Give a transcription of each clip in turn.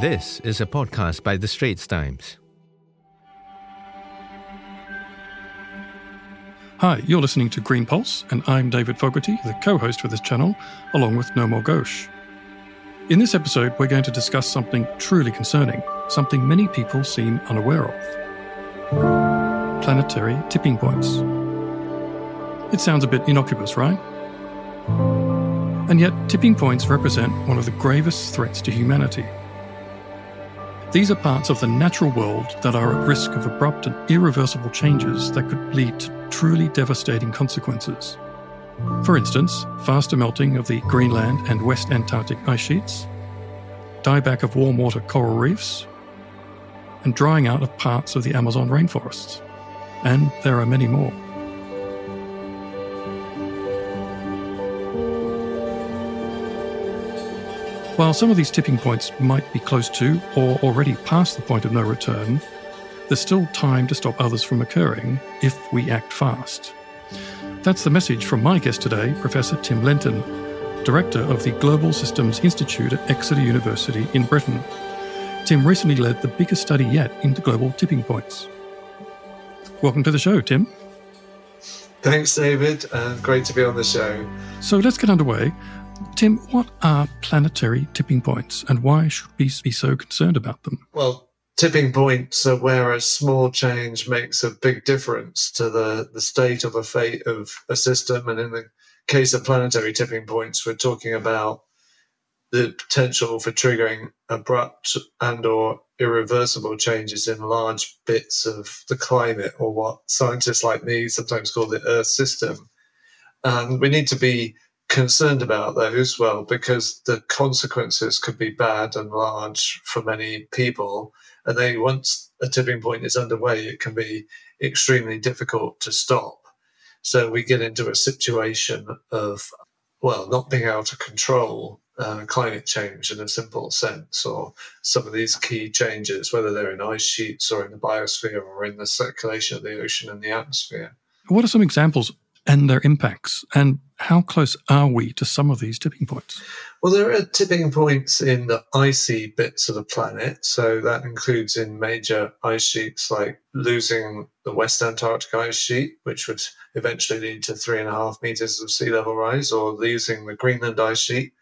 This is a podcast by The Straits Times. Hi, you're listening to Green Pulse, and I'm David Fogarty, the co host for this channel, along with Nirmal Ghosh. In this episode, we're going to discuss something truly concerning, something many people seem unaware of planetary tipping points. It sounds a bit innocuous, right? And yet, tipping points represent one of the gravest threats to humanity. These are parts of the natural world that are at risk of abrupt and irreversible changes that could lead to truly devastating consequences. For instance, faster melting of the Greenland and West Antarctic ice sheets, dieback of warm water coral reefs, and drying out of parts of the Amazon rainforests. And there are many more. While some of these tipping points might be close to or already past the point of no return, there's still time to stop others from occurring if we act fast. That's the message from my guest today, Professor Tim Lenton, Director of the Global Systems Institute at Exeter University in Britain. Tim recently led the biggest study yet into global tipping points. Welcome to the show, Tim. Thanks, David. Uh, great to be on the show. So let's get underway. Tim, what are planetary tipping points and why should we be so concerned about them? Well, tipping points are where a small change makes a big difference to the, the state or the fate of a system. And in the case of planetary tipping points, we're talking about the potential for triggering abrupt and or irreversible changes in large bits of the climate or what scientists like me sometimes call the earth system and we need to be concerned about those, well, because the consequences could be bad and large for many people. And then once a tipping point is underway, it can be extremely difficult to stop. So we get into a situation of, well, not being able to control uh, climate change in a simple sense, or some of these key changes, whether they're in ice sheets or in the biosphere or in the circulation of the ocean and the atmosphere. What are some examples and their impacts? And how close are we to some of these tipping points? Well, there are tipping points in the icy bits of the planet. So that includes in major ice sheets like losing the West Antarctic ice sheet, which would eventually lead to three and a half meters of sea level rise, or losing the Greenland ice sheet,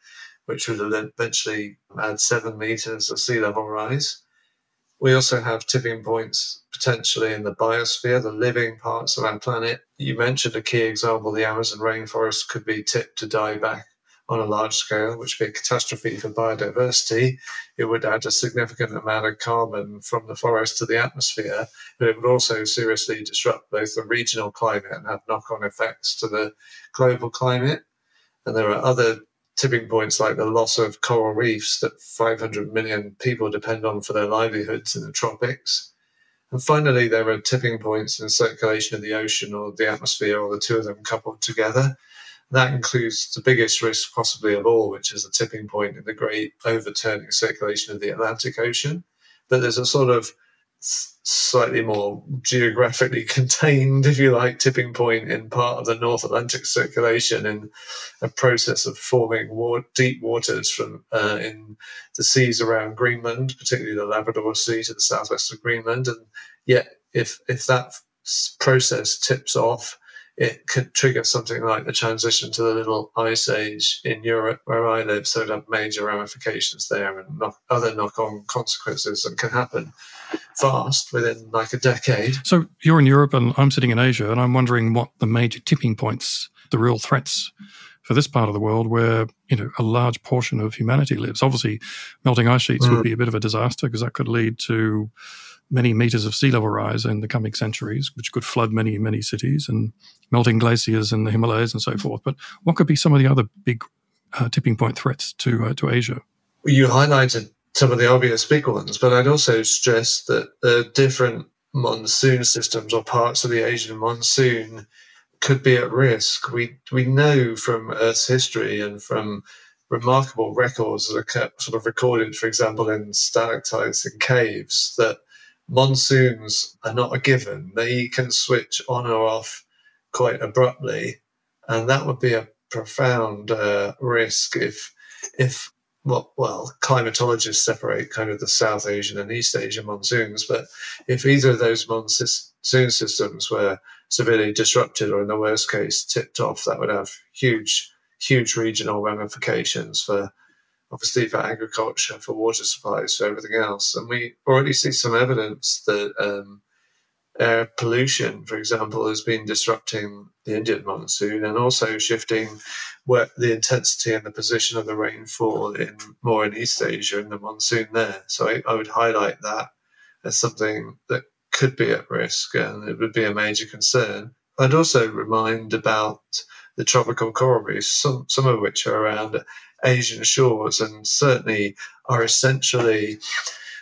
which would eventually add seven meters of sea level rise. We also have tipping points potentially in the biosphere, the living parts of our planet. You mentioned a key example the Amazon rainforest could be tipped to die back on a large scale, which would be a catastrophe for biodiversity. It would add a significant amount of carbon from the forest to the atmosphere, but it would also seriously disrupt both the regional climate and have knock on effects to the global climate. And there are other tipping points like the loss of coral reefs that 500 million people depend on for their livelihoods in the tropics. And finally, there are tipping points in circulation of the ocean or the atmosphere, or the two of them coupled together. That includes the biggest risk possibly of all, which is the tipping point in the great overturning circulation of the Atlantic Ocean. But there's a sort of slightly more geographically contained, if you like, tipping point in part of the North Atlantic circulation in a process of forming war- deep waters from uh, in the seas around Greenland, particularly the Labrador Sea to the southwest of Greenland. And yet, if if that process tips off, it could trigger something like the transition to the little ice age in Europe where I live. So it have major ramifications there and knock, other knock on consequences that can happen fast within like a decade. So you're in Europe and I'm sitting in Asia, and I'm wondering what the major tipping points, the real threats for this part of the world where you know a large portion of humanity lives. Obviously, melting ice sheets mm. would be a bit of a disaster because that could lead to many meters of sea level rise in the coming centuries, which could flood many, many cities and melting glaciers in the Himalayas and so forth. But what could be some of the other big uh, tipping point threats to uh, to Asia? You highlighted some of the obvious big ones, but I'd also stress that the different monsoon systems or parts of the Asian monsoon could be at risk. We we know from Earth's history and from remarkable records that are kept sort of recorded, for example, in stalactites in caves, that monsoons are not a given. They can switch on or off quite abruptly, and that would be a profound uh, risk if if well, well, climatologists separate kind of the South Asian and East Asian monsoons, but if either of those monsoon systems were severely disrupted or in the worst case tipped off, that would have huge, huge regional ramifications for obviously for agriculture, for water supplies, for everything else. And we already see some evidence that um, air pollution, for example, has been disrupting the Indian monsoon and also shifting where the intensity and the position of the rainfall in more in East Asia in the monsoon there. So I, I would highlight that as something that could be at risk and it would be a major concern. I'd also remind about the tropical coral reefs, some, some of which are around Asian shores and certainly are essentially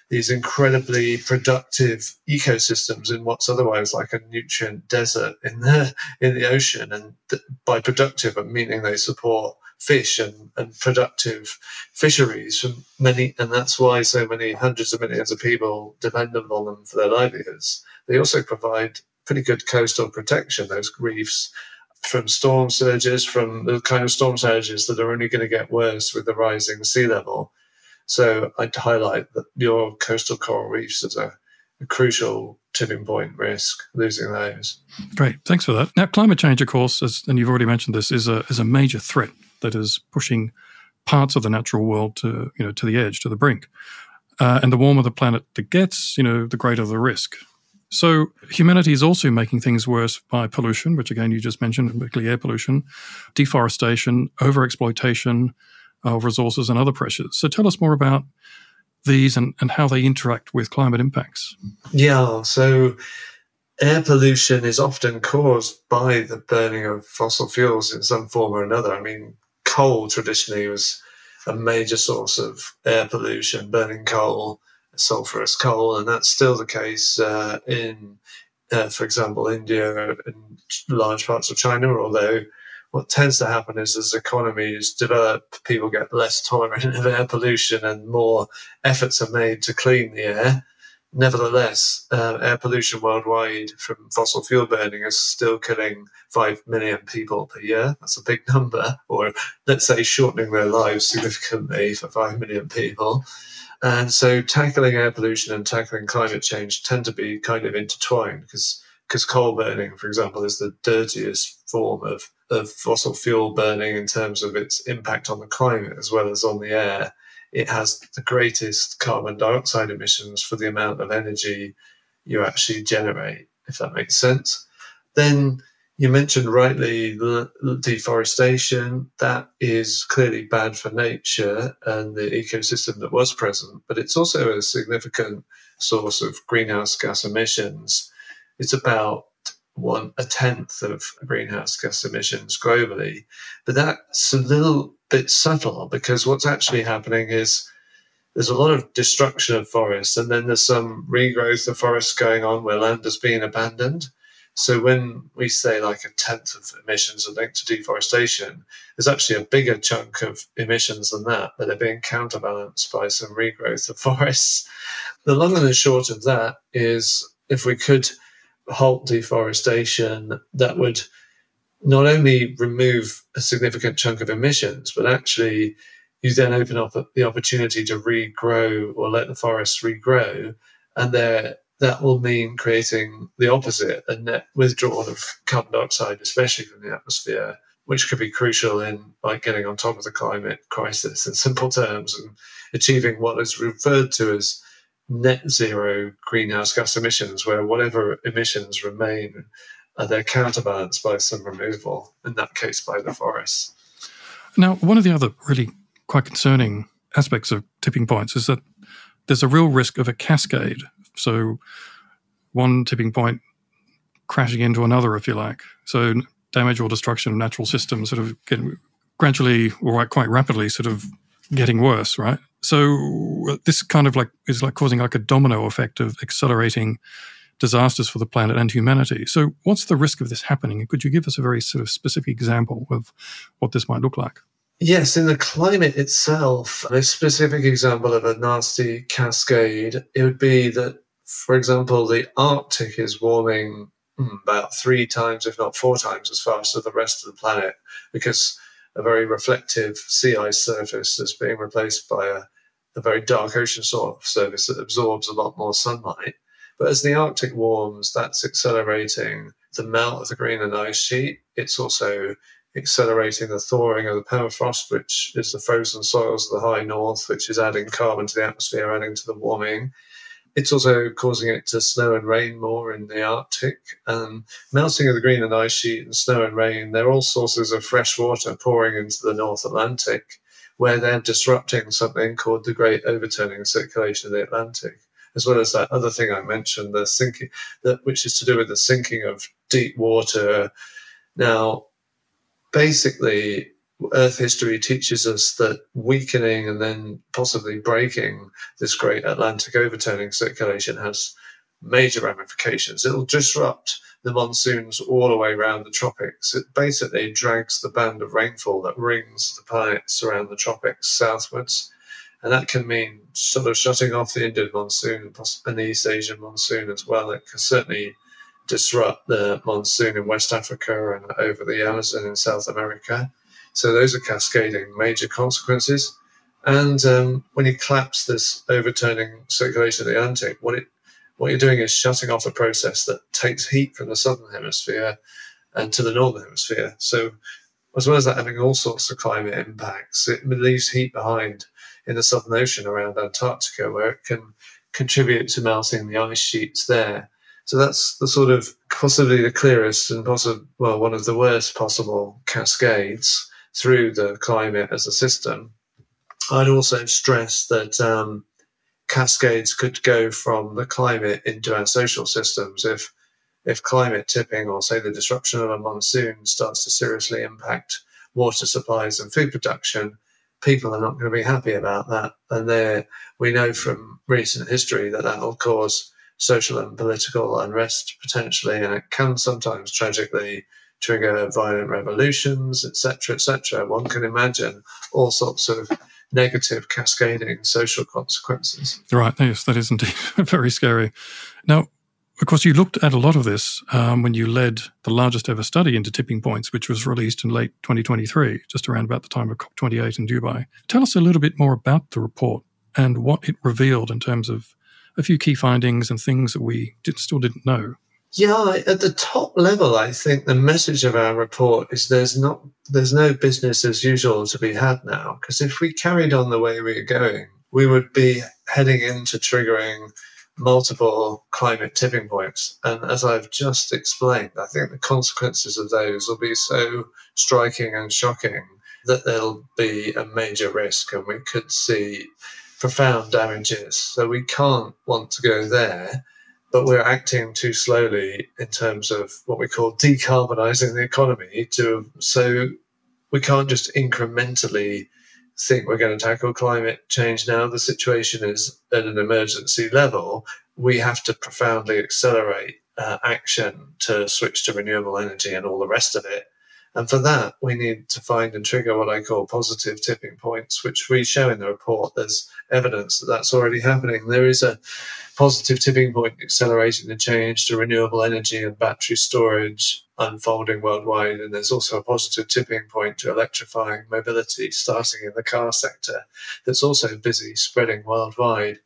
these incredibly productive ecosystems in what's otherwise like a nutrient desert in the in the ocean. And th- by productive, I'm meaning they support fish and, and productive fisheries from many, and that's why so many hundreds of millions of people depend on them for their livelihoods. They also provide pretty good coastal protection. Those reefs from storm surges, from the kind of storm surges that are only going to get worse with the rising sea level. So I'd highlight that your coastal coral reefs as a, a crucial tipping point risk, losing those. Great, thanks for that. Now, climate change, of course, as, and you've already mentioned this, is a is a major threat that is pushing parts of the natural world to you know to the edge, to the brink. Uh, and the warmer the planet gets, you know, the greater the risk. So humanity is also making things worse by pollution, which again you just mentioned, particularly air pollution, deforestation, overexploitation of resources, and other pressures. So tell us more about these and, and how they interact with climate impacts. Yeah, so air pollution is often caused by the burning of fossil fuels in some form or another. I mean, coal traditionally was a major source of air pollution, burning coal sulfurous coal, and that's still the case uh, in, uh, for example, India and large parts of China. Although what tends to happen is as economies develop, people get less tolerant of air pollution, and more efforts are made to clean the air. Nevertheless, uh, air pollution worldwide from fossil fuel burning is still killing 5 million people per year. That's a big number, or let's say shortening their lives significantly for 5 million people. And so tackling air pollution and tackling climate change tend to be kind of intertwined because because coal burning, for example, is the dirtiest form of, of fossil fuel burning in terms of its impact on the climate as well as on the air. It has the greatest carbon dioxide emissions for the amount of energy you actually generate, if that makes sense. Then you mentioned rightly deforestation. That is clearly bad for nature and the ecosystem that was present, but it's also a significant source of greenhouse gas emissions. It's about one a tenth of greenhouse gas emissions globally, but that's a little bit subtle because what's actually happening is there's a lot of destruction of forests, and then there's some regrowth of forests going on where land has been abandoned. So when we say like a tenth of emissions are linked to deforestation, there's actually a bigger chunk of emissions than that that are being counterbalanced by some regrowth of forests. The long and the short of that is if we could halt deforestation, that would not only remove a significant chunk of emissions, but actually you then open up the opportunity to regrow or let the forests regrow. And there that will mean creating the opposite, a net withdrawal of carbon dioxide, especially from the atmosphere, which could be crucial in like getting on top of the climate crisis in simple terms and achieving what is referred to as net zero greenhouse gas emissions, where whatever emissions remain are they're counterbalanced by some removal, in that case by the forests. Now, one of the other really quite concerning aspects of tipping points is that there's a real risk of a cascade so one tipping point crashing into another, if you like. So damage or destruction of natural systems sort of getting gradually or quite rapidly sort of getting worse, right? So this kind of like is like causing like a domino effect of accelerating disasters for the planet and humanity. So what's the risk of this happening? Could you give us a very sort of specific example of what this might look like? Yes, in the climate itself, a specific example of a nasty cascade, it would be that for example, the Arctic is warming hmm, about three times, if not four times, as fast as the rest of the planet because a very reflective sea ice surface that's being replaced by a, a very dark ocean sort of surface that absorbs a lot more sunlight. But as the Arctic warms, that's accelerating the melt of the Greenland ice sheet. It's also accelerating the thawing of the permafrost, which is the frozen soils of the high north, which is adding carbon to the atmosphere, adding to the warming. It's also causing it to snow and rain more in the Arctic. And melting of the Greenland ice sheet and snow and rain, they're all sources of fresh water pouring into the North Atlantic, where they're disrupting something called the Great Overturning Circulation of the Atlantic as well as that other thing I mentioned, the sinking, that which is to do with the sinking of deep water. Now, basically, Earth history teaches us that weakening and then possibly breaking this great Atlantic overturning circulation has major ramifications. It'll disrupt the monsoons all the way around the tropics. It basically drags the band of rainfall that rings the planets around the tropics southwards. And that can mean sort of shutting off the Indian monsoon and the East Asian monsoon as well. It can certainly disrupt the monsoon in West Africa and over the Amazon in South America. So those are cascading major consequences. And um, when you collapse this overturning circulation of the Atlantic, what it what you're doing is shutting off a process that takes heat from the southern hemisphere and to the northern hemisphere. So, as well as that having all sorts of climate impacts, it leaves heat behind in the southern ocean around Antarctica, where it can contribute to melting the ice sheets there. So that's the sort of possibly the clearest and possibly well one of the worst possible cascades through the climate as a system. I'd also stress that um, cascades could go from the climate into our social systems if if climate tipping or say the disruption of a monsoon starts to seriously impact water supplies and food production people are not going to be happy about that and there we know from recent history that that will cause social and political unrest potentially and it can sometimes tragically trigger violent revolutions, etc., etc. One can imagine all sorts of negative cascading social consequences. Right. Yes, that is indeed very scary. Now, of course, you looked at a lot of this um, when you led the largest ever study into tipping points, which was released in late 2023, just around about the time of COP28 in Dubai. Tell us a little bit more about the report and what it revealed in terms of a few key findings and things that we did, still didn't know. Yeah, at the top level, I think the message of our report is there's not there's no business as usual to be had now. Because if we carried on the way we are going, we would be heading into triggering multiple climate tipping points. And as I've just explained, I think the consequences of those will be so striking and shocking that there'll be a major risk and we could see profound damages. So we can't want to go there but we're acting too slowly in terms of what we call decarbonizing the economy to so we can't just incrementally think we're going to tackle climate change now. The situation is at an emergency level. We have to profoundly accelerate uh, action to switch to renewable energy and all the rest of it and for that we need to find and trigger what i call positive tipping points which we show in the report there's evidence that that's already happening there is a positive tipping point accelerating the change to renewable energy and battery storage unfolding worldwide. And there's also a positive tipping point to electrifying mobility starting in the car sector that's also busy spreading worldwide.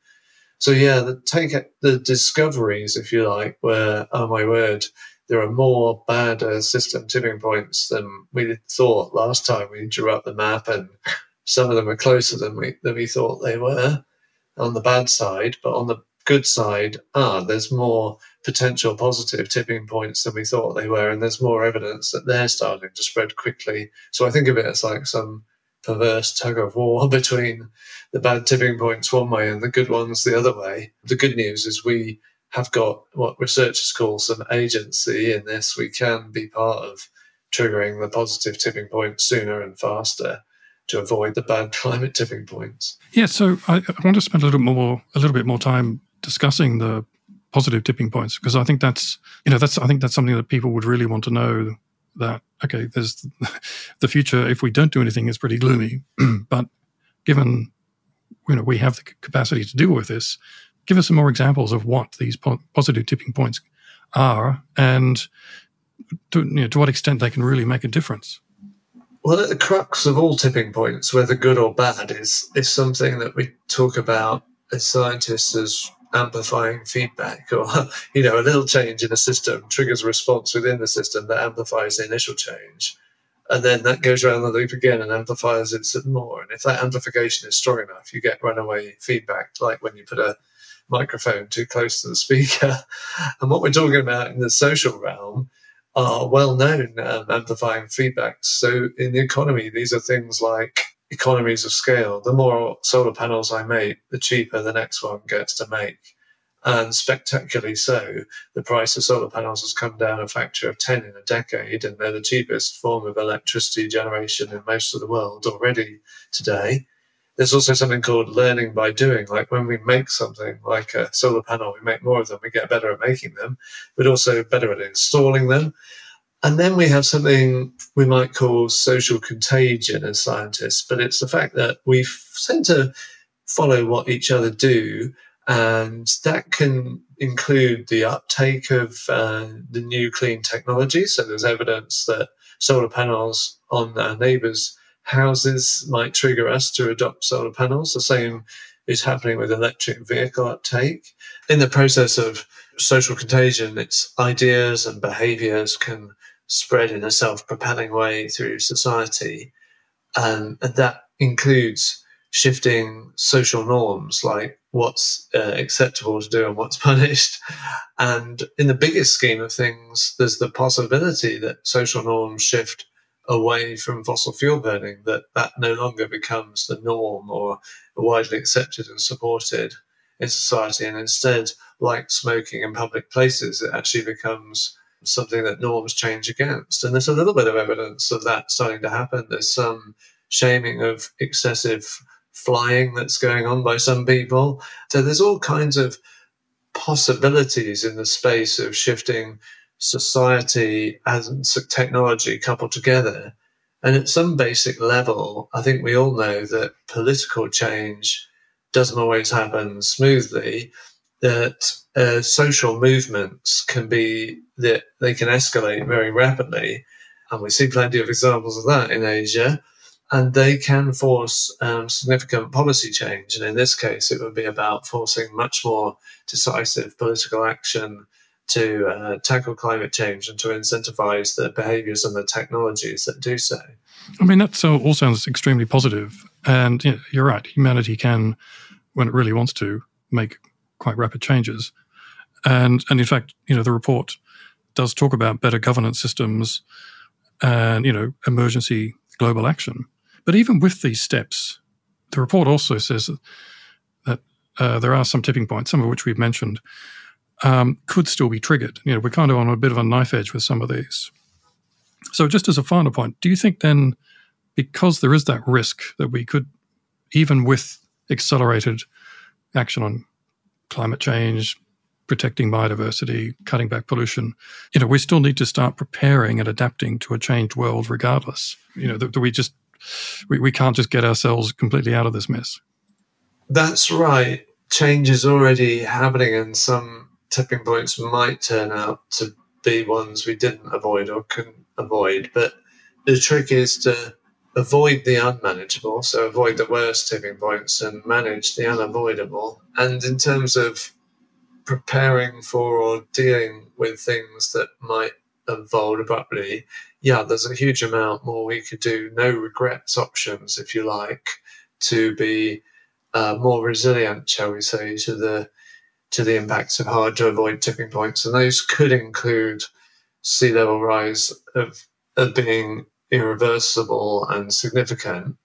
So yeah, the take the discoveries, if you like, were oh my word, there are more bad uh, system tipping points than we thought last time we drew up the map, and some of them are closer than we than we thought they were on the bad side. But on the good side, ah, there's more potential positive tipping points than we thought they were, and there's more evidence that they're starting to spread quickly. So I think of it as like some perverse tug of war between the bad tipping points one way and the good ones the other way. The good news is we have got what researchers call some agency in this. We can be part of triggering the positive tipping point sooner and faster to avoid the bad climate tipping points. Yeah, so I, I want to spend a little more, a little bit more time discussing the positive tipping points because I think that's you know that's I think that's something that people would really want to know that okay there's the future if we don't do anything is pretty gloomy but given you know we have the capacity to deal with this give us some more examples of what these po- positive tipping points are and to, you know, to what extent they can really make a difference Well, at the crux of all tipping points, whether good or bad, is is something that we talk about as scientists as amplifying feedback, or you know, a little change in a system triggers a response within the system that amplifies the initial change, and then that goes around the loop again and amplifies it some more. And if that amplification is strong enough, you get runaway feedback, like when you put a microphone too close to the speaker. And what we're talking about in the social realm are well known um, amplifying feedbacks. So in the economy, these are things like economies of scale. The more solar panels I make, the cheaper the next one gets to make. And spectacularly so, the price of solar panels has come down a factor of 10 in a decade, and they're the cheapest form of electricity generation in most of the world already today. There's also something called learning by doing. Like when we make something like a solar panel, we make more of them, we get better at making them, but also better at installing them. And then we have something we might call social contagion as scientists, but it's the fact that we tend to follow what each other do. And that can include the uptake of uh, the new clean technology. So there's evidence that solar panels on our neighbors' houses might trigger us to adopt solar panels. The same is happening with electric vehicle uptake. In the process of social contagion, its ideas and behaviors can spread in a self propelling way through society. Um, and that includes shifting social norms like what's uh, acceptable to do and what's punished. And in the biggest scheme of things, there's the possibility that social norms shift away from fossil fuel burning, that that no longer becomes the norm or widely accepted and supported in society. And instead, like smoking in public places, it actually becomes something that norms change against. And there's a little bit of evidence of that starting to happen. There's some shaming of excessive flying that's going on by some people. So there's all kinds of possibilities in the space of shifting society and technology coupled together. And at some basic level, I think we all know that political change doesn't always happen smoothly, that uh, social movements can be that they can escalate very rapidly. And we see plenty of examples of that in Asia. And they can force um, significant policy change. And in this case, it would be about forcing much more decisive political action to uh, tackle climate change and to incentivize the behaviors and the technologies that do so. I mean, that all sounds extremely positive. And you know, you're right, humanity can, when it really wants to, make quite rapid changes. And, and in fact, you know, the report does talk about better governance systems and, you know, emergency global action. But even with these steps, the report also says that uh, there are some tipping points, some of which we've mentioned, um, could still be triggered. You know, we're kind of on a bit of a knife edge with some of these. So, just as a final point, do you think then, because there is that risk that we could, even with accelerated action on climate change, protecting biodiversity, cutting back pollution, you know, we still need to start preparing and adapting to a changed world regardless. You know, that, that we just we, we can't just get ourselves completely out of this mess. That's right. Change is already happening, in some tipping points might turn out to be ones we didn't avoid or couldn't avoid. But the trick is to avoid the unmanageable, so avoid the worst tipping points and manage the unavoidable. And in terms of preparing for or dealing with things that might unfold abruptly, yeah, there's a huge amount more we could do. No regrets options, if you like, to be uh, more resilient, shall we say, to the to the impacts of hard to avoid tipping points. And those could include sea level rise of, of being irreversible and significant.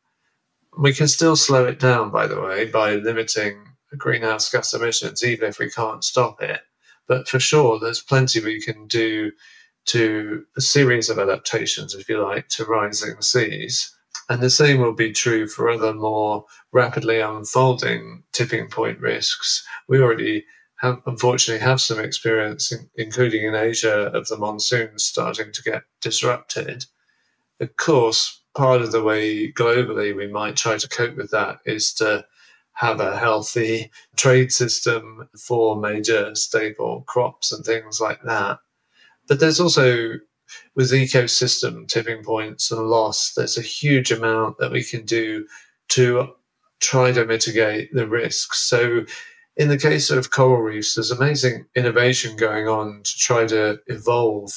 We can still slow it down, by the way, by limiting greenhouse gas emissions, even if we can't stop it. But for sure, there's plenty we can do to a series of adaptations, if you like, to rising seas. And the same will be true for other more rapidly unfolding tipping point risks. We already have, unfortunately have some experience, in, including in Asia, of the monsoons starting to get disrupted. Of course, part of the way globally we might try to cope with that is to have a healthy trade system for major staple crops and things like that. But there's also with ecosystem tipping points and loss, there's a huge amount that we can do to try to mitigate the risks. So, in the case of coral reefs, there's amazing innovation going on to try to evolve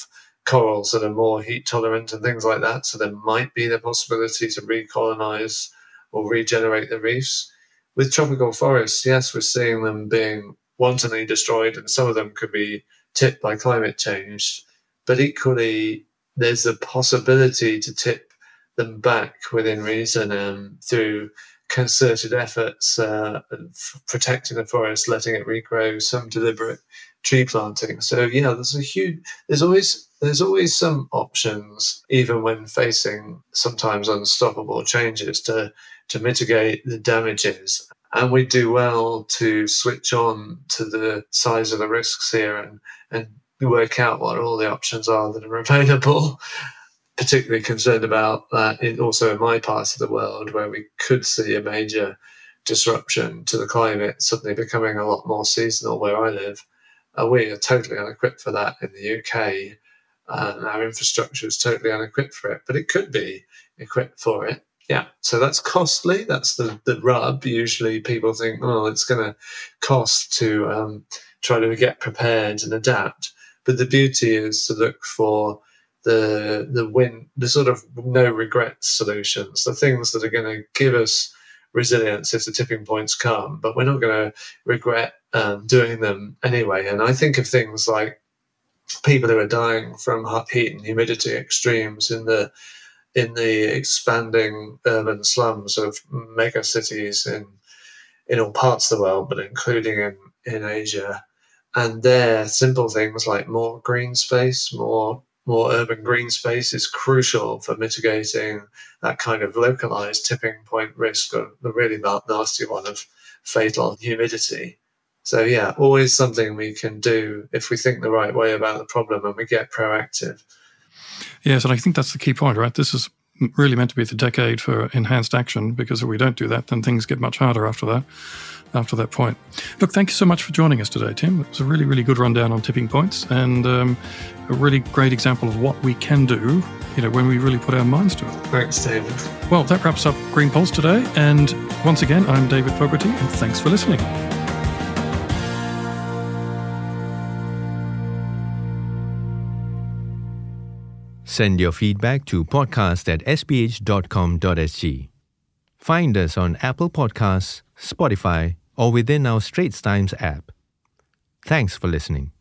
corals that are more heat tolerant and things like that. So, there might be the possibility to recolonize or regenerate the reefs. With tropical forests, yes, we're seeing them being wantonly destroyed, and some of them could be tipped by climate change. But equally, there's a possibility to tip them back within reason um, through concerted efforts, uh, protecting the forest, letting it regrow, some deliberate tree planting. So yeah, there's a huge. There's always there's always some options, even when facing sometimes unstoppable changes, to to mitigate the damages. And we do well to switch on to the size of the risks here and and work out what all the options are that are available. Particularly concerned about that in, also in my part of the world where we could see a major disruption to the climate suddenly becoming a lot more seasonal where I live. Uh, we are totally unequipped for that in the UK. and our infrastructure is totally unequipped for it, but it could be equipped for it. Yeah, so that's costly. That's the, the rub. Usually people think, oh, it's going to cost to um, try to get prepared and adapt. But the beauty is to look for the the win, the sort of no regrets solutions, the things that are going to give us resilience if the tipping points come, but we're not going to regret um, doing them anyway. And I think of things like people who are dying from heat and humidity extremes in the in the expanding urban slums of mega cities in in all parts of the world, but including in, in Asia. And there, simple things like more green space, more more urban green space is crucial for mitigating that kind of localized tipping point risk or the really nasty one of fatal humidity. So yeah, always something we can do if we think the right way about the problem and we get proactive. Yes, and I think that's the key point, right? This is really meant to be the decade for enhanced action because if we don't do that, then things get much harder after that. After that point. Look, thank you so much for joining us today, Tim. It was a really, really good rundown on tipping points and um, a really great example of what we can do, you know, when we really put our minds to it. Thanks, David. Well, that wraps up Green Pulse today. And once again, I'm David Fogarty, and thanks for listening. Send your feedback to podcast at sph.com.sg. Find us on Apple Podcasts, Spotify, or within our Straits Times app. Thanks for listening.